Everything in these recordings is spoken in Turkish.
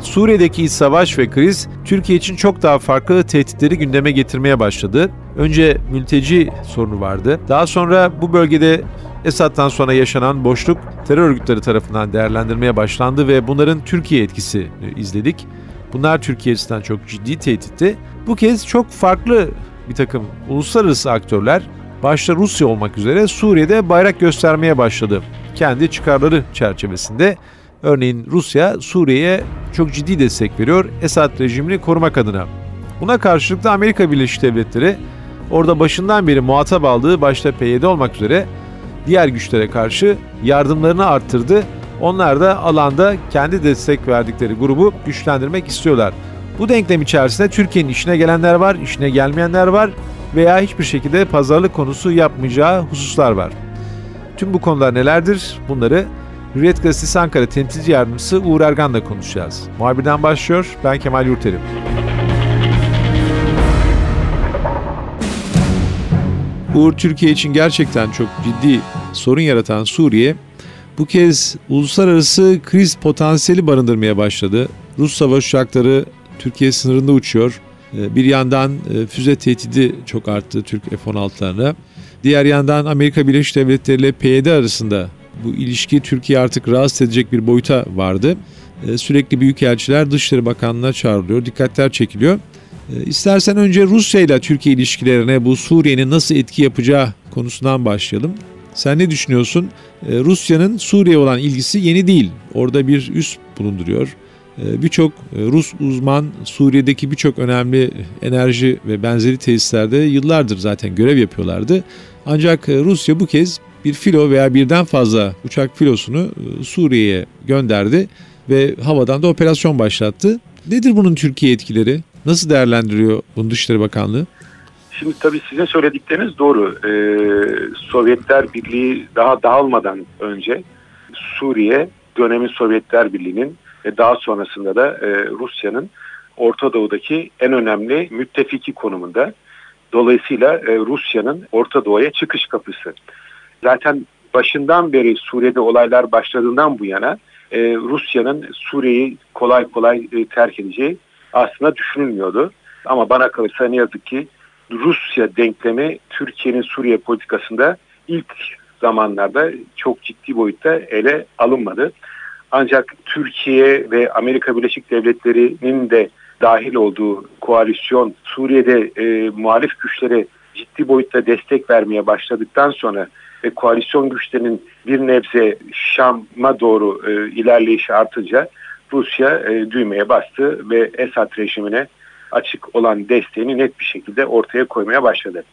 Suriye'deki savaş ve kriz Türkiye için çok daha farklı tehditleri gündeme getirmeye başladı. Önce mülteci sorunu vardı. Daha sonra bu bölgede Esad'dan sonra yaşanan boşluk terör örgütleri tarafından değerlendirmeye başlandı ve bunların Türkiye etkisini izledik. Bunlar Türkiye açısından çok ciddi tehditti. Bu kez çok farklı bir takım uluslararası aktörler başta Rusya olmak üzere Suriye'de bayrak göstermeye başladı. Kendi çıkarları çerçevesinde Örneğin Rusya Suriye'ye çok ciddi destek veriyor Esad rejimini korumak adına. Buna karşılık da Amerika Birleşik Devletleri orada başından beri muhatap aldığı başta PYD olmak üzere diğer güçlere karşı yardımlarını arttırdı. Onlar da alanda kendi destek verdikleri grubu güçlendirmek istiyorlar. Bu denklem içerisinde Türkiye'nin işine gelenler var, işine gelmeyenler var veya hiçbir şekilde pazarlık konusu yapmayacağı hususlar var. Tüm bu konular nelerdir? Bunları Hürriyet Gazetesi Ankara temsilci yardımcısı Uğur Ergan'la konuşacağız. Muhabirden başlıyor, ben Kemal Yurterim. Uğur Türkiye için gerçekten çok ciddi sorun yaratan Suriye bu kez uluslararası kriz potansiyeli barındırmaya başladı. Rus savaş uçakları Türkiye sınırında uçuyor. Ee, bir yandan e, füze tehdidi çok arttı Türk F-16'larına. Diğer yandan Amerika Birleşik Devletleri ile PYD arasında bu ilişki Türkiye artık rahatsız edecek bir boyuta vardı. Ee, sürekli büyükelçiler Dışişleri Bakanlığı'na çağrılıyor, dikkatler çekiliyor. Ee, istersen önce Rusya ile Türkiye ilişkilerine bu Suriye'nin nasıl etki yapacağı konusundan başlayalım. Sen ne düşünüyorsun? Ee, Rusya'nın Suriye olan ilgisi yeni değil. Orada bir üs bulunduruyor. Birçok e, Rus uzman Suriye'deki birçok önemli enerji ve benzeri tesislerde yıllardır zaten görev yapıyorlardı. Ancak e, Rusya bu kez bir filo veya birden fazla uçak filosunu e, Suriye'ye gönderdi ve havadan da operasyon başlattı. Nedir bunun Türkiye etkileri? Nasıl değerlendiriyor bunu Dışişleri Bakanlığı? Şimdi tabii sizin söyledikleriniz doğru. Ee, Sovyetler Birliği daha dağılmadan önce Suriye dönemin Sovyetler Birliği'nin ve daha sonrasında da e, Rusya'nın Orta Doğu'daki en önemli müttefiki konumunda. Dolayısıyla e, Rusya'nın Orta Doğu'ya çıkış kapısı. Zaten başından beri Suriye'de olaylar başladığından bu yana e, Rusya'nın Suriye'yi kolay kolay e, terk edeceği aslında düşünülmüyordu. Ama bana kalırsa ne yazık ki Rusya denklemi Türkiye'nin Suriye politikasında ilk zamanlarda çok ciddi boyutta ele alınmadı. Ancak Türkiye ve Amerika Birleşik Devletleri'nin de dahil olduğu koalisyon Suriye'de e, muhalif güçlere ciddi boyutta destek vermeye başladıktan sonra ve koalisyon güçlerinin bir nebze Şam'a doğru e, ilerleyişi artınca Rusya e, düğmeye bastı ve Esad rejimine açık olan desteğini net bir şekilde ortaya koymaya başladı.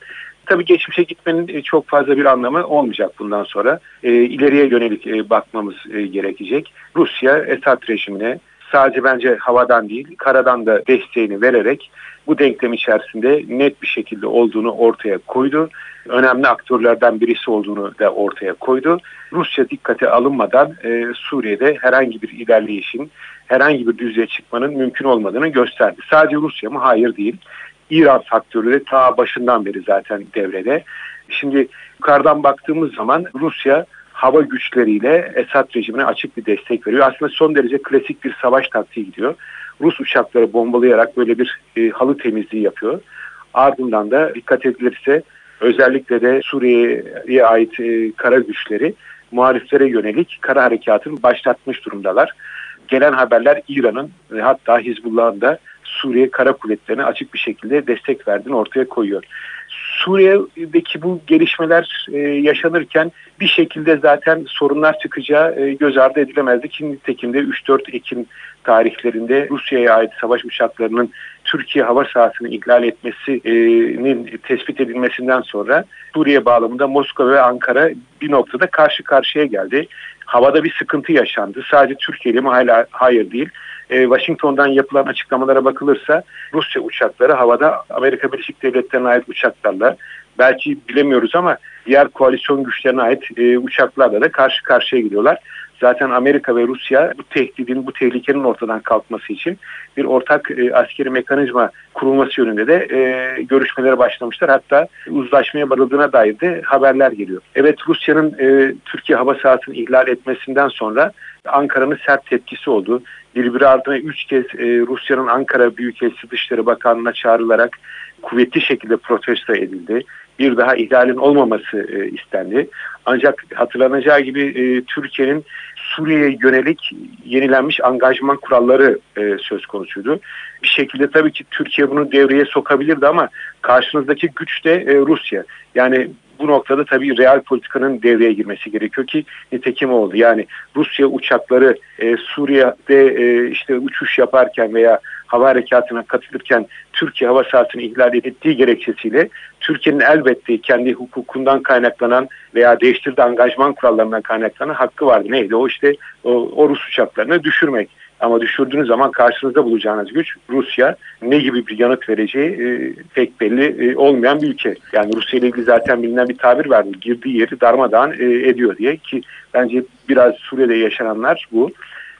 Tabii geçmişe gitmenin e, çok fazla bir anlamı olmayacak bundan sonra. E, ileriye yönelik e, bakmamız e, gerekecek. Rusya Esad rejimine sadece bence havadan değil karadan da desteğini vererek bu denklem içerisinde net bir şekilde olduğunu ortaya koydu. Önemli aktörlerden birisi olduğunu da ortaya koydu. Rusya dikkate alınmadan e, Suriye'de herhangi bir ilerleyişin, herhangi bir düzeye çıkmanın mümkün olmadığını gösterdi. Sadece Rusya mı? Hayır değil. İran faktörü de ta başından beri zaten devrede. Şimdi yukarıdan baktığımız zaman Rusya hava güçleriyle Esad rejimine açık bir destek veriyor. Aslında son derece klasik bir savaş taktiği gidiyor. Rus uçakları bombalayarak böyle bir e, halı temizliği yapıyor. Ardından da dikkat edilirse özellikle de Suriye'ye ait e, kara güçleri muhaliflere yönelik kara harekatını başlatmış durumdalar. Gelen haberler İran'ın ve hatta Hizbullah'ın da Suriye kara kuvvetlerine açık bir şekilde destek verdiğini ortaya koyuyor. Suriye'deki bu gelişmeler e, yaşanırken bir şekilde zaten sorunlar çıkacağı e, göz ardı edilemezdi. Ki nitekim de 3-4 Ekim tarihlerinde Rusya'ya ait savaş uçaklarının Türkiye hava sahasını ihlal etmesinin tespit edilmesinden sonra Suriye bağlamında Moskova ve Ankara bir noktada karşı karşıya geldi. Havada bir sıkıntı yaşandı. Sadece Türkiye ile mi? Hala hayır değil. E, Washington'dan yapılan açıklamalara bakılırsa Rusya uçakları havada Amerika Birleşik Devletleri'ne ait uçaklarla belki bilemiyoruz ama diğer koalisyon güçlerine ait e, uçaklarla da karşı karşıya gidiyorlar. Zaten Amerika ve Rusya bu tehdidin, bu tehlikenin ortadan kalkması için bir ortak e, askeri mekanizma kurulması yönünde de e, görüşmelere başlamışlar. Hatta uzlaşmaya varıldığına dair de haberler geliyor. Evet Rusya'nın e, Türkiye hava sahasını ihlal etmesinden sonra Ankara'nın sert tepkisi oldu. Birbiri ardına üç kez e, Rusya'nın Ankara Büyükelçisi Dışişleri Bakanlığı'na çağrılarak kuvvetli şekilde protesto edildi. Bir daha ihlalin olmaması e, istendi. Ancak hatırlanacağı gibi e, Türkiye'nin Suriye'ye yönelik yenilenmiş angajman kuralları e, söz konusuydu. Bir şekilde tabii ki Türkiye bunu devreye sokabilirdi ama karşınızdaki güç de e, Rusya. Yani bu noktada tabii real politikanın devreye girmesi gerekiyor ki nitekim oldu. Yani Rusya uçakları e, Suriye'de e, işte uçuş yaparken veya hava harekatına katılırken Türkiye hava sahasını ihlal ettiği gerekçesiyle Türkiye'nin elbette kendi hukukundan kaynaklanan veya değiştirdiği angajman kurallarından kaynaklanan hakkı vardı. Neydi? O işte o, o Rus uçaklarını düşürmek. Ama düşürdüğünüz zaman karşınızda bulacağınız güç Rusya ne gibi bir yanıt vereceği e, pek belli e, olmayan bir ülke. Yani Rusya ile ilgili zaten bilinen bir tabir vardı. Girdiği yeri darmadağın e, ediyor diye ki bence biraz Suriye'de yaşananlar bu.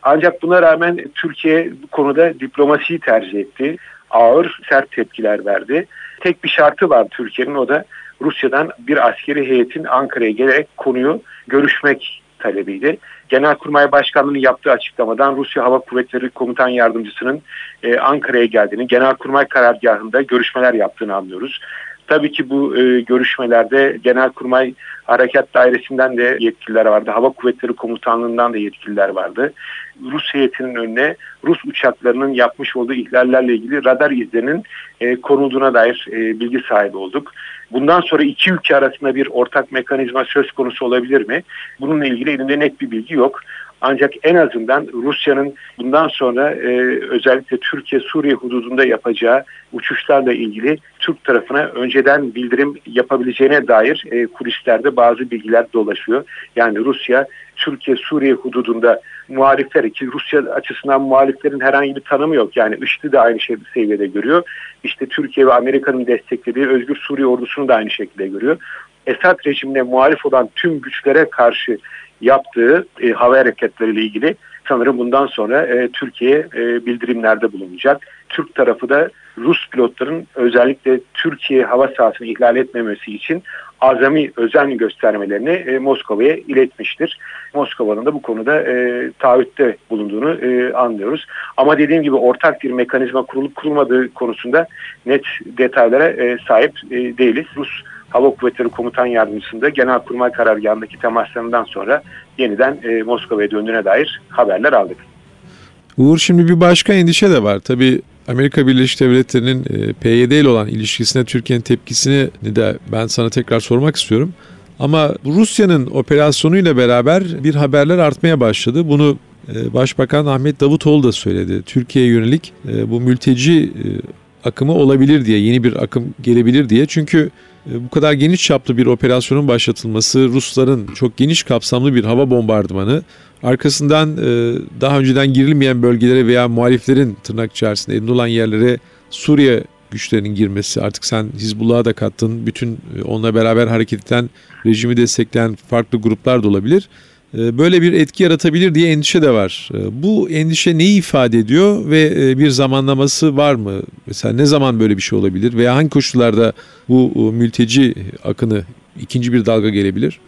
Ancak buna rağmen Türkiye bu konuda diplomasiyi tercih etti. Ağır, sert tepkiler verdi. Tek bir şartı var Türkiye'nin o da Rusya'dan bir askeri heyetin Ankara'ya gelerek konuyu görüşmek talebiydi. Genelkurmay Başkanlığı'nın yaptığı açıklamadan Rusya Hava Kuvvetleri Komutan Yardımcısının e, Ankara'ya geldiğini, Genelkurmay karargahında görüşmeler yaptığını anlıyoruz. Tabii ki bu e, görüşmelerde Genelkurmay Harekat Dairesi'nden de yetkililer vardı. Hava Kuvvetleri Komutanlığı'ndan da yetkililer vardı. Rus heyetinin önüne Rus uçaklarının yapmış olduğu ihlallerle ilgili radar izlerinin e, konulduğuna dair e, bilgi sahibi olduk. Bundan sonra iki ülke arasında bir ortak mekanizma söz konusu olabilir mi? Bununla ilgili elimde net bir bilgi yok. Ancak en azından Rusya'nın bundan sonra e, özellikle Türkiye-Suriye hududunda yapacağı uçuşlarla ilgili Türk tarafına önceden bildirim yapabileceğine dair e, kulislerde bazı bilgiler dolaşıyor. Yani Rusya Türkiye-Suriye hududunda muhalifler ki Rusya açısından muhaliflerin herhangi bir tanımı yok. Yani IŞİD'i de aynı şey, seviyede görüyor. İşte Türkiye ve Amerika'nın desteklediği Özgür Suriye ordusunu da aynı şekilde görüyor. Esad rejimine muhalif olan tüm güçlere karşı yaptığı e, hava hareketleriyle ilgili sanırım bundan sonra e, Türkiye e, bildirimlerde bulunacak. Türk tarafı da Rus pilotların özellikle Türkiye hava sahasını ihlal etmemesi için azami özen göstermelerini e, Moskova'ya iletmiştir. Moskova'nın da bu konuda e, taahhütte bulunduğunu e, anlıyoruz. Ama dediğim gibi ortak bir mekanizma kurulup kurulmadığı konusunda net detaylara e, sahip e, değiliz. Rus Hava Kuvvetleri Komutan Yardımcısında Genelkurmay Karargahı'ndaki temaslarından sonra yeniden e, Moskova'ya döndüğüne dair haberler aldık. Uğur şimdi bir başka endişe de var. Tabii Amerika Birleşik Devletleri'nin e, PYD ile olan ilişkisine Türkiye'nin tepkisini de ben sana tekrar sormak istiyorum. Ama Rusya'nın operasyonuyla beraber bir haberler artmaya başladı. Bunu e, Başbakan Ahmet Davutoğlu da söyledi. Türkiye'ye yönelik e, bu mülteci akımı olabilir diye, yeni bir akım gelebilir diye. Çünkü bu kadar geniş çaplı bir operasyonun başlatılması, Rusların çok geniş kapsamlı bir hava bombardımanı, arkasından daha önceden girilmeyen bölgelere veya muhaliflerin tırnak içerisinde elinde olan yerlere Suriye güçlerinin girmesi, artık sen Hizbullah'a da kattın, bütün onunla beraber hareket eden, rejimi destekleyen farklı gruplar da olabilir. Böyle bir etki yaratabilir diye endişe de var. Bu endişe neyi ifade ediyor ve bir zamanlaması var mı? Mesela ne zaman böyle bir şey olabilir veya hangi koşullarda bu mülteci akını ikinci bir dalga gelebilir?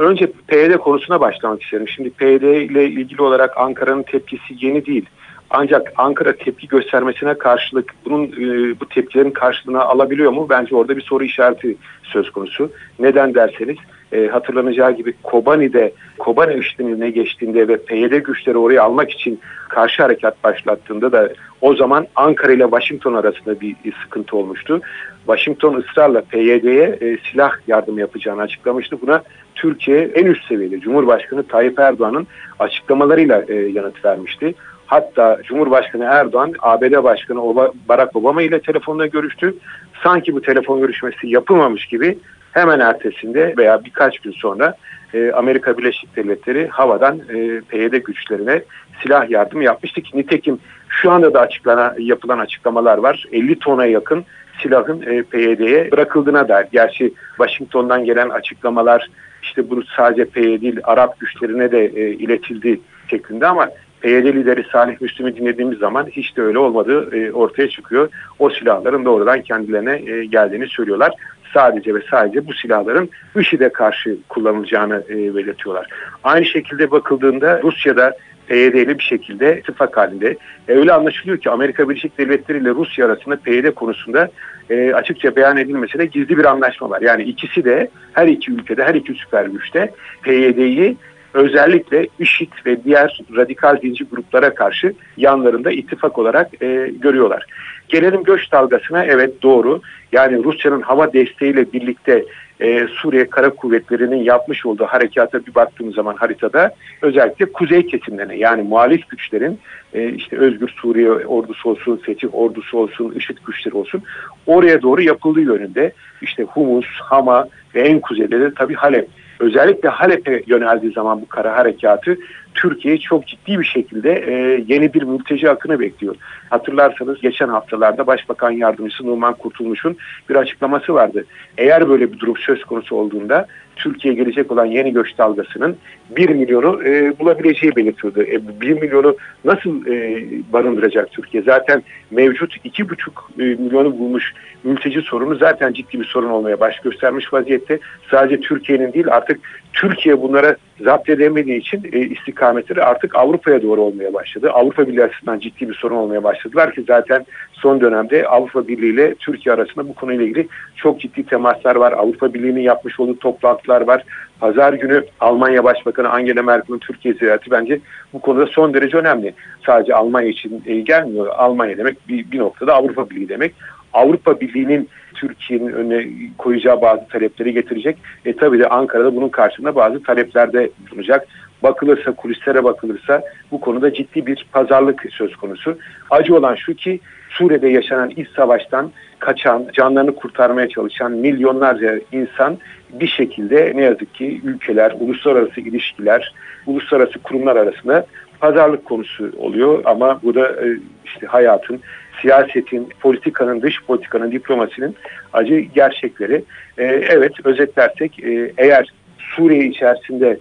Önce PYD konusuna başlamak isterim. Şimdi PYD ile ilgili olarak Ankara'nın tepkisi yeni değil. Ancak Ankara tepki göstermesine karşılık bunun e, bu tepkilerin karşılığını alabiliyor mu? Bence orada bir soru işareti söz konusu. Neden derseniz e, hatırlanacağı gibi Kobani'de Kobani işlemine geçtiğinde ve PYD güçleri orayı almak için karşı harekat başlattığında da o zaman Ankara ile Washington arasında bir, sıkıntı olmuştu. Washington ısrarla PYD'ye e, silah yardımı yapacağını açıklamıştı. Buna Türkiye en üst seviyede Cumhurbaşkanı Tayyip Erdoğan'ın açıklamalarıyla e, yanıt vermişti. Hatta Cumhurbaşkanı Erdoğan ABD Başkanı Barack Obama ile telefonla görüştü. Sanki bu telefon görüşmesi yapılmamış gibi hemen ertesinde veya birkaç gün sonra e, Amerika Birleşik Devletleri havadan e, PYD güçlerine silah yardımı yapmıştı ki nitekim şu anda da açıklanan yapılan açıklamalar var. 50 tona yakın silahın e, PYD'ye bırakıldığına dair. Gerçi Washington'dan gelen açıklamalar işte bu sadece PYD değil Arap güçlerine de e, iletildi şeklinde ama PYD lideri Salih Müslüm'ü dinlediğimiz zaman hiç de öyle olmadığı e, ortaya çıkıyor. O silahların doğrudan kendilerine e, geldiğini söylüyorlar. Sadece ve sadece bu silahların IŞİD'e karşı kullanılacağını e, belirtiyorlar. Aynı şekilde bakıldığında Rusya'da PYD'li bir şekilde ittifak halinde. E, öyle anlaşılıyor ki Amerika Birleşik Devletleri ile Rusya arasında PYD konusunda e, açıkça beyan edilmese de gizli bir anlaşma var. Yani ikisi de her iki ülkede, her iki süper güçte PYD'yi özellikle IŞİD ve diğer radikal dinci gruplara karşı yanlarında ittifak olarak e, görüyorlar. Gelelim göç dalgasına evet doğru. Yani Rusya'nın hava desteğiyle birlikte e, Suriye Kara Kuvvetleri'nin yapmış olduğu harekata bir baktığımız zaman haritada özellikle kuzey kesimlerine yani muhalif güçlerin e, işte Özgür Suriye ordusu olsun, Fetih ordusu olsun, IŞİD güçleri olsun oraya doğru yapıldığı yönünde işte Humus, Hama ve en kuzeyde de tabii Halep özellikle Halep'e yöneldiği zaman bu kara harekatı Türkiye çok ciddi bir şekilde e, yeni bir mülteci akını bekliyor. Hatırlarsanız geçen haftalarda Başbakan Yardımcısı Numan Kurtulmuş'un bir açıklaması vardı. Eğer böyle bir durum söz konusu olduğunda Türkiye'ye gelecek olan yeni göç dalgasının 1 milyonu e, bulabileceği belirtiyordu. E, 1 milyonu nasıl e, barındıracak Türkiye? Zaten mevcut 2,5 e, milyonu bulmuş mülteci sorunu zaten ciddi bir sorun olmaya baş göstermiş vaziyette. Sadece Türkiye'nin değil artık Türkiye bunlara zapt edemediği için e, istikametleri artık Avrupa'ya doğru olmaya başladı. Avrupa Birliği açısından ciddi bir sorun olmaya başladılar ki zaten son dönemde Avrupa Birliği ile Türkiye arasında bu konuyla ilgili çok ciddi temaslar var. Avrupa Birliği'nin yapmış olduğu toplantılar var. Pazar günü Almanya Başbakanı Angela Merkel'in Türkiye ziyareti bence bu konuda son derece önemli. Sadece Almanya için gelmiyor. Almanya demek bir, bir noktada Avrupa Birliği demek. Avrupa Birliği'nin Türkiye'nin önüne koyacağı bazı talepleri getirecek. E tabii de Ankara'da bunun karşılığında bazı taleplerde bulunacak. Bakılırsa, kulislere bakılırsa bu konuda ciddi bir pazarlık söz konusu. Acı olan şu ki Suriye'de yaşanan iç savaştan kaçan, canlarını kurtarmaya çalışan milyonlarca insan bir şekilde ne yazık ki ülkeler, uluslararası ilişkiler, uluslararası kurumlar arasında pazarlık konusu oluyor ama bu da e, işte hayatın, siyasetin, politikanın, dış politikanın, diplomasinin acı gerçekleri. E, evet özetlersek e, eğer Suriye içerisinde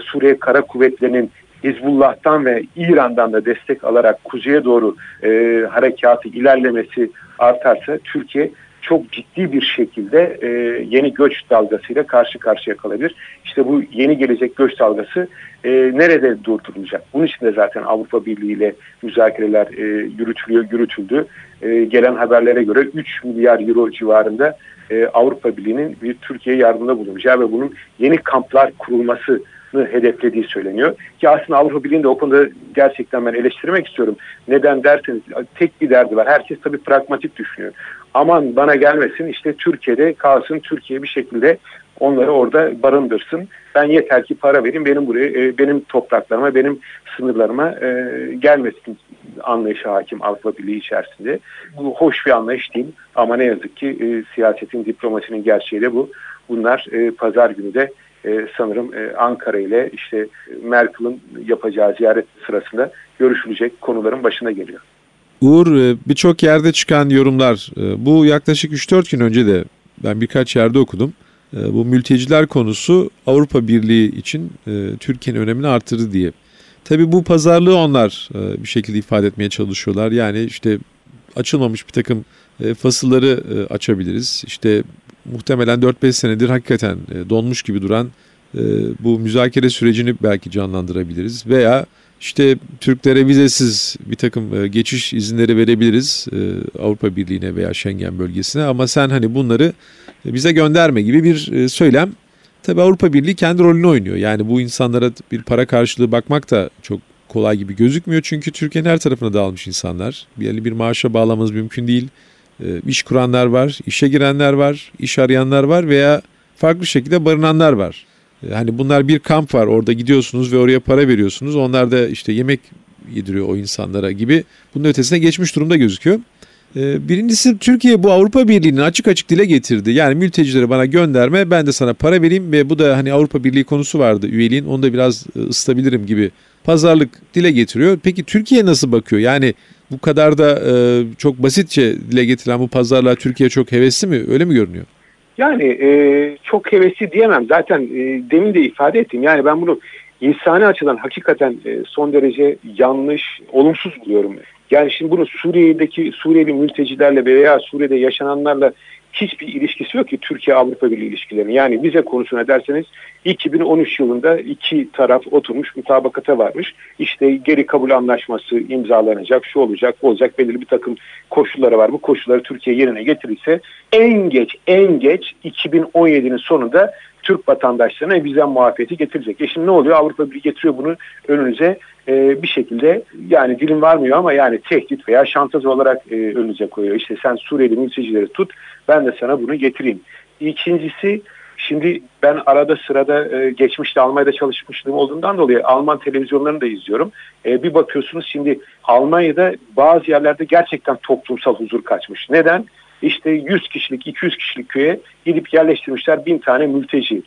Suriye Kara Kuvvetleri'nin Hizbullah'tan ve İran'dan da destek alarak kuzeye doğru e, harekatı ilerlemesi artarsa Türkiye çok ciddi bir şekilde e, yeni göç dalgasıyla karşı karşıya kalabilir. İşte bu yeni gelecek göç dalgası e, nerede durdurulacak? Bunun için de zaten Avrupa Birliği ile müzakereler e, yürütülüyor, yürütüldü. E, gelen haberlere göre 3 milyar euro civarında e, Avrupa Birliği'nin bir Türkiye yardımında bulunacağı ve bunun yeni kamplar kurulması hedeflediği söyleniyor. Ki aslında Avrupa Birliği'nde o konuda gerçekten ben eleştirmek istiyorum. Neden derseniz tek bir derdi var. Herkes tabii pragmatik düşünüyor. Aman bana gelmesin işte Türkiye'de kalsın Türkiye bir şekilde onları orada barındırsın. Ben yeter ki para vereyim benim buraya e, benim topraklarıma benim sınırlarıma e, gelmesin anlayışı hakim Avrupa Birliği içerisinde. Bu hoş bir anlayış değil ama ne yazık ki e, siyasetin diplomasinin gerçeği de bu. Bunlar pazar günü de e, sanırım e, Ankara ile işte Merkel'in yapacağı ziyaret sırasında görüşülecek konuların başına geliyor. Uğur e, birçok yerde çıkan yorumlar e, bu yaklaşık 3-4 gün önce de ben birkaç yerde okudum. E, bu mülteciler konusu Avrupa Birliği için Türkiye'nin önemini artırdı diye. Tabii bu pazarlığı onlar bir şekilde ifade etmeye çalışıyorlar. Yani işte açılmamış bir takım fasılları açabiliriz. İşte muhtemelen 4-5 senedir hakikaten donmuş gibi duran bu müzakere sürecini belki canlandırabiliriz. Veya işte Türklere vizesiz bir takım e, geçiş izinleri verebiliriz Avrupa Birliği'ne veya Schengen bölgesine ama sen hani bunları bize gönderme gibi bir söylem. Tabi Avrupa Birliği kendi rolünü oynuyor. Yani bu insanlara bir para karşılığı bakmak da çok kolay gibi gözükmüyor. Çünkü Türkiye'nin her tarafına dağılmış insanlar. Bir, bir maaşa bağlamamız mümkün değil. E, iş kuranlar var, işe girenler var, iş arayanlar var veya farklı şekilde barınanlar var. Hani bunlar bir kamp var orada gidiyorsunuz ve oraya para veriyorsunuz. Onlar da işte yemek yediriyor o insanlara gibi bunun ötesine geçmiş durumda gözüküyor. Ee, birincisi Türkiye bu Avrupa Birliği'nin açık açık dile getirdi. Yani mültecileri bana gönderme ben de sana para vereyim ve bu da hani Avrupa Birliği konusu vardı üyeliğin onu da biraz e, ısıtabilirim gibi pazarlık dile getiriyor. Peki Türkiye nasıl bakıyor? Yani bu kadar da e, çok basitçe dile getirilen bu pazarlığa Türkiye çok hevesli mi? Öyle mi görünüyor? Yani e, çok hevesli diyemem. Zaten e, demin de ifade ettim. Yani ben bunu insani açıdan hakikaten e, son derece yanlış, olumsuz buluyorum. Yani şimdi bunu Suriye'deki Suriyeli mültecilerle veya Suriye'de yaşananlarla hiçbir ilişkisi yok ki Türkiye-Avrupa Birliği ilişkilerinin. Yani vize konusuna derseniz 2013 yılında iki taraf oturmuş mutabakata varmış. İşte geri kabul anlaşması imzalanacak, şu olacak, olacak belirli bir takım koşulları var. Bu koşulları Türkiye yerine getirirse en geç en geç 2017'nin sonunda Türk vatandaşlarına vize muafiyeti getirecek. E şimdi ne oluyor? Avrupa Birliği getiriyor bunu önünüze e, bir şekilde yani dilim varmıyor ama yani tehdit veya şantaj olarak e, önünüze koyuyor. İşte sen Suriyeli mültecileri tut ben de sana bunu getireyim. İkincisi Şimdi ben arada sırada e, geçmişte Almanya'da çalışmışlığım olduğundan dolayı Alman televizyonlarını da izliyorum. E, bir bakıyorsunuz şimdi Almanya'da bazı yerlerde gerçekten toplumsal huzur kaçmış. Neden? İşte 100 kişilik, 200 kişilik köye gidip yerleştirmişler bin tane mülteci.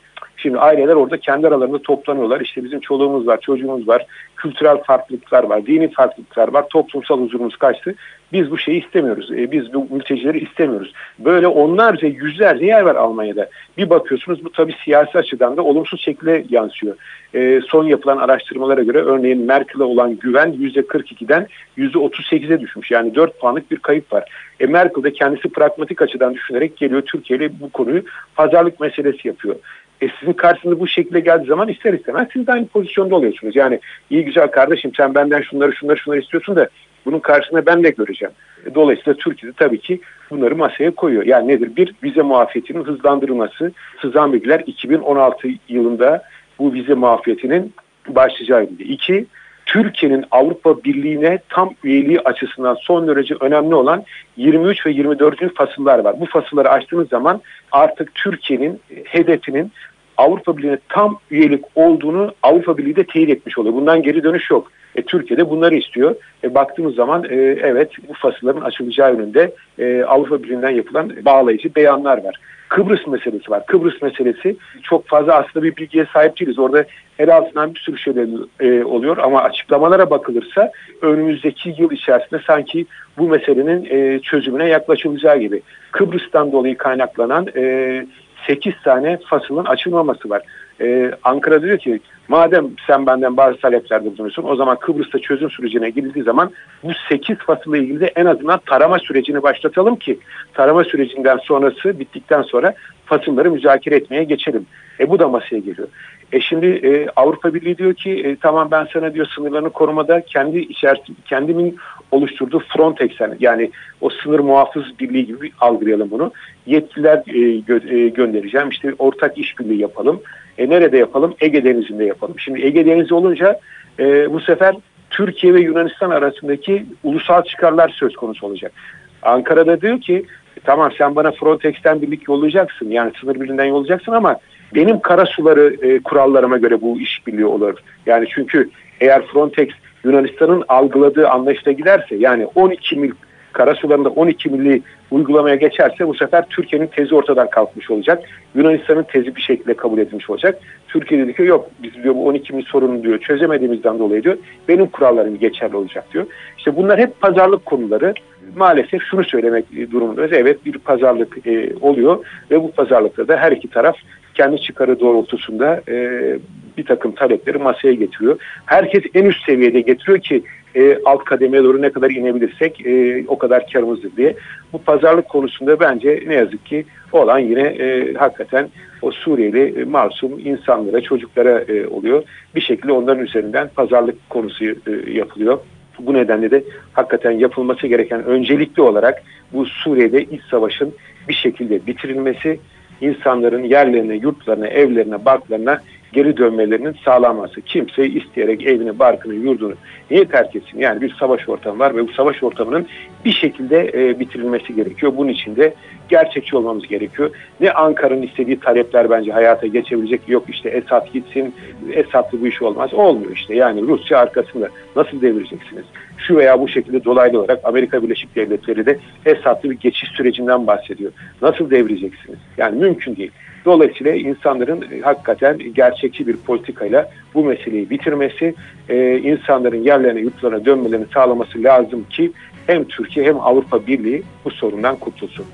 Şimdi aileler orada kendi aralarında toplanıyorlar. İşte bizim çoluğumuz var, çocuğumuz var, kültürel farklılıklar var, dini farklılıklar var, toplumsal huzurumuz kaçtı. Biz bu şeyi istemiyoruz. E, biz bu mültecileri istemiyoruz. Böyle onlarca, yüzlerce yer var Almanya'da. Bir bakıyorsunuz bu tabii siyasi açıdan da olumsuz şekilde yansıyor. E, son yapılan araştırmalara göre örneğin Merkel'e olan güven %42'den %38'e düşmüş. Yani 4 puanlık bir kayıp var. E, Merkel de kendisi pragmatik açıdan düşünerek geliyor Türkiye ile bu konuyu pazarlık meselesi yapıyor. E sizin karşınıza bu şekilde geldiği zaman ister istemez siz de aynı pozisyonda oluyorsunuz. Yani iyi güzel kardeşim sen benden şunları şunları şunları istiyorsun da bunun karşısında ben de göreceğim. E, dolayısıyla Türkiye'de tabii ki bunları masaya koyuyor. Yani nedir? Bir, vize muafiyetinin hızlandırılması. Sızan bilgiler 2016 yılında bu vize muafiyetinin başlayacağı. İki, Türkiye'nin Avrupa Birliği'ne tam üyeliği açısından son derece önemli olan 23 ve 24. fasıllar var. Bu fasılları açtığınız zaman artık Türkiye'nin hedefinin Avrupa Birliği'ne tam üyelik olduğunu Avrupa Birliği de teyit etmiş oluyor. Bundan geri dönüş yok. E, Türkiye de bunları istiyor. E, baktığımız zaman e, evet bu fasılların açılacağı yönünde e, Avrupa Birliği'nden yapılan bağlayıcı beyanlar var. Kıbrıs meselesi var. Kıbrıs meselesi çok fazla aslında bir bilgiye sahip değiliz. Orada el altından bir sürü şeyler e, oluyor ama açıklamalara bakılırsa önümüzdeki yıl içerisinde sanki bu meselenin e, çözümüne yaklaşılacağı gibi. Kıbrıs'tan dolayı kaynaklanan e, 8 tane fasılın açılmaması var. Ee, Ankara diyor ki madem sen benden bazı taleplerde bulunuyorsun o zaman Kıbrıs'ta çözüm sürecine girildiği zaman bu 8 fasılla ilgili de en azından tarama sürecini başlatalım ki tarama sürecinden sonrası bittikten sonra fasılları müzakere etmeye geçelim. E bu da masaya geliyor. E şimdi e, Avrupa Birliği diyor ki e, tamam ben sana diyor sınırlarını korumada kendi içerisinde kendimin oluşturduğu Frontex'ten yani o sınır muhafız birliği gibi algılayalım bunu. Yetkiler e, gö- e, göndereceğim. İşte ortak işbirliği yapalım. E, nerede yapalım? Ege Denizi'nde yapalım. Şimdi Ege Denizi olunca e, bu sefer Türkiye ve Yunanistan arasındaki ulusal çıkarlar söz konusu olacak. Ankara'da diyor ki tamam sen bana Frontex'ten birlik yollayacaksın. Yani sınır birliğinden yollayacaksın ama benim kara suları e, kurallarıma göre bu işbirliği olur. Yani çünkü eğer Frontex Yunanistan'ın algıladığı anlayışla giderse yani 12 mil karasularında 12 milli uygulamaya geçerse bu sefer Türkiye'nin tezi ortadan kalkmış olacak. Yunanistan'ın tezi bir şekilde kabul edilmiş olacak. Türkiye dedi ki yok biz diyor bu 12 mil sorunu diyor çözemediğimizden dolayı diyor benim kurallarım geçerli olacak diyor. İşte bunlar hep pazarlık konuları. Maalesef şunu söylemek durumundayız. Evet bir pazarlık e, oluyor ve bu pazarlıkta da her iki taraf kendi çıkarı doğrultusunda e, bir takım talepleri masaya getiriyor. Herkes en üst seviyede getiriyor ki e, alt kademeye doğru ne kadar inebilirsek e, o kadar karımızdır diye. Bu pazarlık konusunda bence ne yazık ki olan yine e, hakikaten o Suriyeli e, masum insanlara, çocuklara e, oluyor. Bir şekilde onların üzerinden pazarlık konusu e, yapılıyor. Bu nedenle de hakikaten yapılması gereken öncelikli olarak bu Suriye'de iç savaşın bir şekilde bitirilmesi, insanların yerlerine, yurtlarına, evlerine, barklarına geri dönmelerinin sağlanması. Kimse isteyerek evini, barkını, yurdunu niye terk etsin? Yani bir savaş ortamı var ve bu savaş ortamının bir şekilde e, bitirilmesi gerekiyor. Bunun için de gerçekçi olmamız gerekiyor. Ne Ankara'nın istediği talepler bence hayata geçebilecek. Yok işte Esad gitsin, Esad'lı bu iş olmaz. Olmuyor işte. Yani Rusya arkasında nasıl devireceksiniz? Şu veya bu şekilde dolaylı olarak Amerika Birleşik Devletleri de Esad'lı bir geçiş sürecinden bahsediyor. Nasıl devireceksiniz? Yani mümkün değil. Dolayısıyla insanların e, hakikaten gerçekçi bir politikayla bu meseleyi bitirmesi, e, insanların yerlerine, yurtlarına dönmelerini sağlaması lazım ki hem Türkiye hem Avrupa Birliği bu sorundan kurtulsun.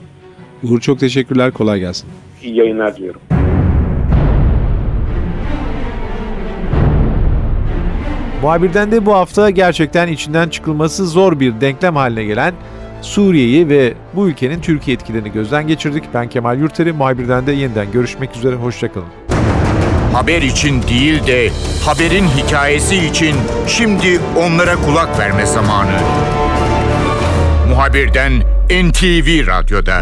Uğur çok teşekkürler, kolay gelsin. İyi yayınlar diliyorum. Muhabirden de bu hafta gerçekten içinden çıkılması zor bir denklem haline gelen Suriye'yi ve bu ülkenin Türkiye etkilerini gözden geçirdik. Ben Kemal Yurteri, muhabirden de yeniden görüşmek üzere, hoşçakalın. Haber için değil de haberin hikayesi için şimdi onlara kulak verme zamanı. Muhabirden NTV Radyo'da.